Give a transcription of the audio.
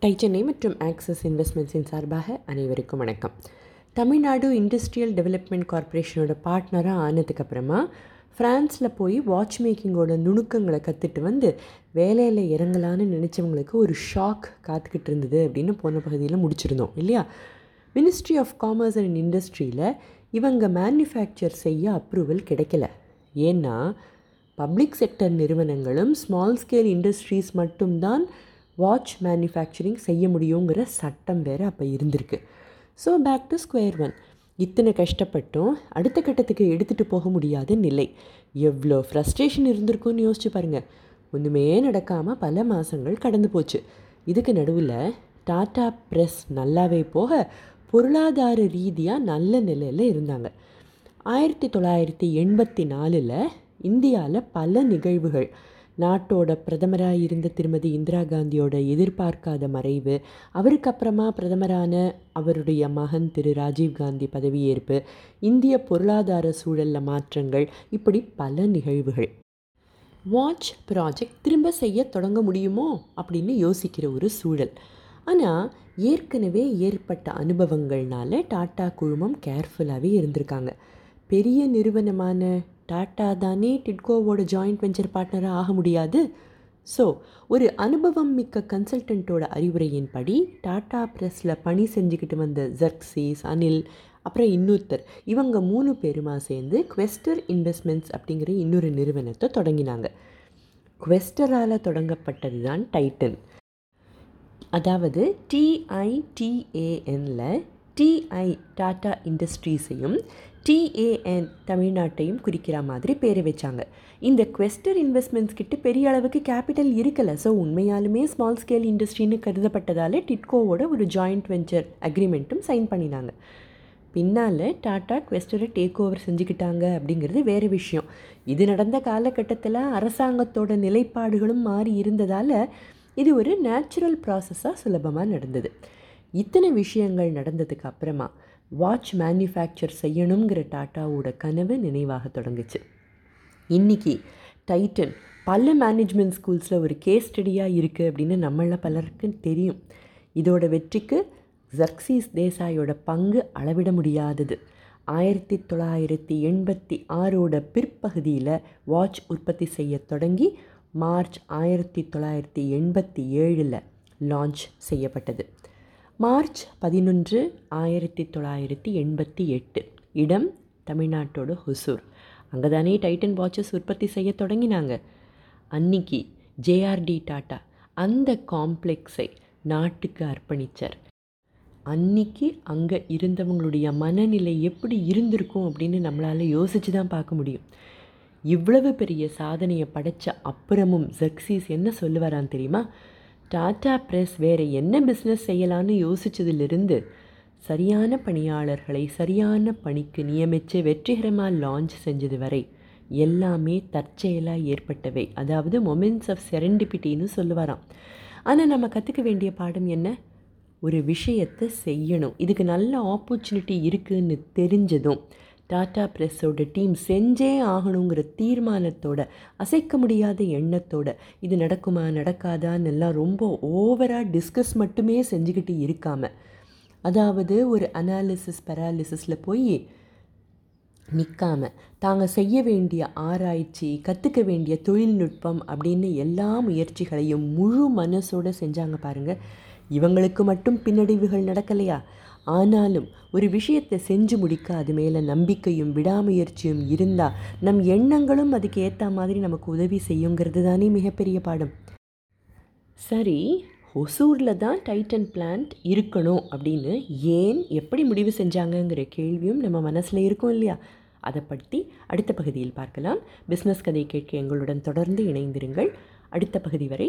Tie Chennai மற்றும் axis இன்வெஸ்ட்மெண்ட்ஸின் சார்பாக அனைவருக்கும் வணக்கம். தமிழ்நாடு இண்டஸ்ட்ரியல் டெவலப்மெண்ட் கார்ப்பரேஷனோட பார்ட்னராக ஆனதுக்கப்புறமா ஃப்ரான்ஸில் போய் வாட்ச் மேக்கிங்கோட நுணுக்கங்களை கற்றுட்டு வந்து வேலையில் இறங்கலான்னு நினச்சவங்களுக்கு ஒரு ஷாக் காத்துக்கிட்டு இருந்தது அப்படின்னு போன பகுதியில் முடிச்சிருந்தோம் இல்லையா? மினிஸ்ட்ரி ஆஃப் காமர்ஸ் அண்ட் இண்டஸ்ட்ரியில் இவங்க மேனுஃபேக்சர் செய்ய அப்ரூவல் கிடைக்கல. ஏன்னா பப்ளிக் செக்டர் நிறுவனங்களும் ஸ்மால் ஸ்கேல் இண்டஸ்ட்ரீஸ் மட்டும்தான் வாட்ச் மேனுஃபேக்சரிங் செய்ய முடியுங்கிற சட்டம் வேறு அப்போ இருந்திருக்கு. So back to square one இத்தனை கஷ்டப்பட்டும் அடுத்த கட்டத்துக்கு எடுத்துகிட்டு போக முடியாத நிலை எவ்வளோ ஃப்ரஸ்ட்ரேஷன் இருந்திருக்கும்னு யோசிச்சு பாருங்கள் ஒன்றுமே நடக்காமல் பல மாதங்கள் கடந்து போச்சு. இதுக்கு நடுவில் டாடா ப்ரெஸ் நல்லாவே போக பொருளாதார ரீதியாக நல்ல நிலையில் இருந்தாங்க. ஆயிரத்தி தொள்ளாயிரத்தி எண்பத்தி நாலில் இந்தியாவில் பல நிகழ்வுகள் நாட்டோட பிரதமராக இருந்த திருமதி இந்திரா காந்தியோட எதிர்பார்க்காத மறைவு அவருக்கு அப்புறமா பிரதமரான அவருடைய மகன் திரு ராஜீவ் காந்தி பதவியேற்பு இந்திய பொருளாதார சூழலில் மாற்றங்கள் இப்படி பல நிகழ்வுகள். வாட்ச் ப்ராஜெக்ட் திரும்ப செய்ய தொடங்க முடியுமோ? அப்படின்னு யோசிக்கிற ஒரு சூழல். ஆனால் ஏற்கனவே ஏற்பட்ட அனுபவங்கள்னால டாட்டா குழுமம் கேர்ஃபுல்லாகவே இருந்திருக்காங்க. பெரிய நிறுவனமான டாட்டா தானே டிட்கோவோட ஜாயிண்ட் வெஞ்சர் பார்ட்னராக ஆக முடியாது. ஸோ ஒரு அனுபவம் மிக்க கன்சல்டண்ட்டோட அறிவுரையின்படி டாட்டா ப்ரெஸ்ஸில் பணி செஞ்சுக்கிட்டு வந்த ஜர்க்சீஸ் அனில் அப்புறம் இன்னொருத்தர். இவங்க மூணு பேருமா சேர்ந்து குவெஸ்டர் இன்வெஸ்ட்மெண்ட்ஸ் அப்படிங்கிற இன்னொரு நிறுவனத்தை தொடங்கினாங்க. குவெஸ்டரால் தொடங்கப்பட்டது தான் டைட்டன் அதாவது டிஐடிஏஎனில் டிஐ டாடா இண்டஸ்ட்ரீஸையும் டிஏஎன் தமிழ்நாட்டையும் குறிக்கிற மாதிரி பேரை வச்சாங்க. இந்த குவெஸ்டர் இன்வெஸ்ட்மெண்ட்ஸ் கிட்ட பெரிய அளவுக்கு கேபிட்டல் இருக்கலை. ஸோ உண்மையாலுமே ஸ்மால் ஸ்கேல் இண்டஸ்ட்ரின்னு கருதப்பட்டதால் டிட்கோவோட ஒரு ஜாயிண்ட் வெஞ்சர் அக்ரிமெண்ட்டும் சைன் பண்ணினாங்க. பின்னால் டாட்டா குவெஸ்டரை டேக் ஓவர் செஞ்சுக்கிட்டாங்க அப்படிங்கிறது வேறு விஷயம். இது நடந்த காலகட்டத்தில் அரசாங்கத்தோட நிலைப்பாடுகளும் மாறி இருந்ததால் இது ஒரு நேச்சுரல் ப்ராசஸாக சுலபமாக நடந்தது. இத்தனை விஷயங்கள் நடந்ததுக்கு அப்புறமா வாட்ச் மேனுஃபேக்சர் செய்யணுங்கிற டாட்டாவோட கனவு நினைவாக தொடங்குச்சு. இன்றைக்கி டைட்டன் பல மேனேஜ்மெண்ட் ஸ்கூல்ஸில் ஒரு கேஸ் ஸ்டடியாக இருக்குது அப்படின்னு நம்மள பலருக்கு தெரியும். இதோட வெற்றிக்கு ஜர்க்சீஸ் தேசாயோட பங்கு அளவிட முடியாதது. ஆயிரத்தி தொள்ளாயிரத்தி எண்பத்தி ஆறோட பிற்பகுதியில் வாட்ச் உற்பத்தி செய்ய தொடங்கி மார்ச் ஆயிரத்தி தொள்ளாயிரத்தி எண்பத்தி ஏழில் லான்ச் செய்யப்பட்டது. மார்ச் பதினொன்று ஆயிரத்தி தொள்ளாயிரத்தி எண்பத்தி எட்டு. இடம் தமிழ்நாட்டோட ஹொசூர். அங்கே தானே டைட்டன் வாட்சஸ் உற்பத்தி செய்ய தொடங்கினாங்க. அன்னைக்கு ஜேஆர்டி டாட்டா அந்த காம்ப்ளெக்ஸை நாட்டுக்கு அர்ப்பணித்தார் அன்னைக்கு அங்கே இருந்தவங்களுடைய மனநிலை எப்படி இருந்திருக்கும் அப்படின்னு நம்மளால் யோசித்து தான் பார்க்க முடியும். இவ்வளவு பெரிய சாதனையை படைத்த அப்புறமும் ஜக்சீஸ் என்ன சொல்லுவாரான்னு தெரியுமா? டாடா ப்ரெஸ் வேறு என்ன பிஸ்னஸ் செய்யலான்னு யோசித்ததிலிருந்து சரியான பணியாளர்களை சரியான பணிக்கு நியமித்து வெற்றிகரமாக லான்ச் செஞ்சது வரை எல்லாமே தற்செயலாக ஏற்பட்டவை. அதாவது மொமெண்ட்ஸ் ஆஃப் செரண்டிபிட்டின்னு சொல்லுவாராம். ஆனால் நம்ம கற்றுக்க வேண்டிய பாடம் என்ன? ஒரு விஷயத்தை செய்யணும். இதுக்கு நல்ல ஆப்பர்ச்சுனிட்டி இருக்குதுன்னு தெரிஞ்சதும் டாடா ப்ரெஸ்ஸோட டீம் செஞ்சே ஆகணுங்கிற தீர்மானத்தோட அசைக்க முடியாத எண்ணத்தோட இது நடக்குமா நடக்காதான்னு எல்லாம் ரொம்ப ஓவராக டிஸ்கஸ் மட்டுமே செஞ்சுக்கிட்டு இருக்காமல் அதாவது ஒரு அனாலிசிஸ் பெராலிசிஸில் போய் நிற்காம தாங்க செய்ய வேண்டிய ஆராய்ச்சி கற்றுக்க வேண்டிய தொழில்நுட்பம் அப்படின்னு எல்லா முயற்சிகளையும் முழு மனசோடு செஞ்சாங்க பாருங்கள் இவங்களுக்கு மட்டும் பின்னடைவுகள் நடக்கலையா? ஆனாலும் ஒரு விஷயத்தை செஞ்சு முடிக்க அது மேலே நம்பிக்கையும் விடாமுயற்சியும் இருந்தால் நம் எண்ணங்களும் அதுக்கு ஏற்ற மாதிரி நமக்கு உதவி செய்யுங்கிறது தானே மிகப்பெரிய பாடம். சரி ஒசூரில் தான் டைட்டன் பிளான்ட் இருக்கணும் அப்படின்னு ஏன் எப்படி முடிவு செஞ்சாங்கங்கிற கேள்வியும் நம்ம மனசில் இருக்கும் இல்லையா? அதை பற்றி அடுத்த பகுதியில் பார்க்கலாம். பிஸ்னஸ் கதை கேட்க எங்களுடன் தொடர்ந்து இணைந்திருங்கள். அடுத்த பகுதி வரை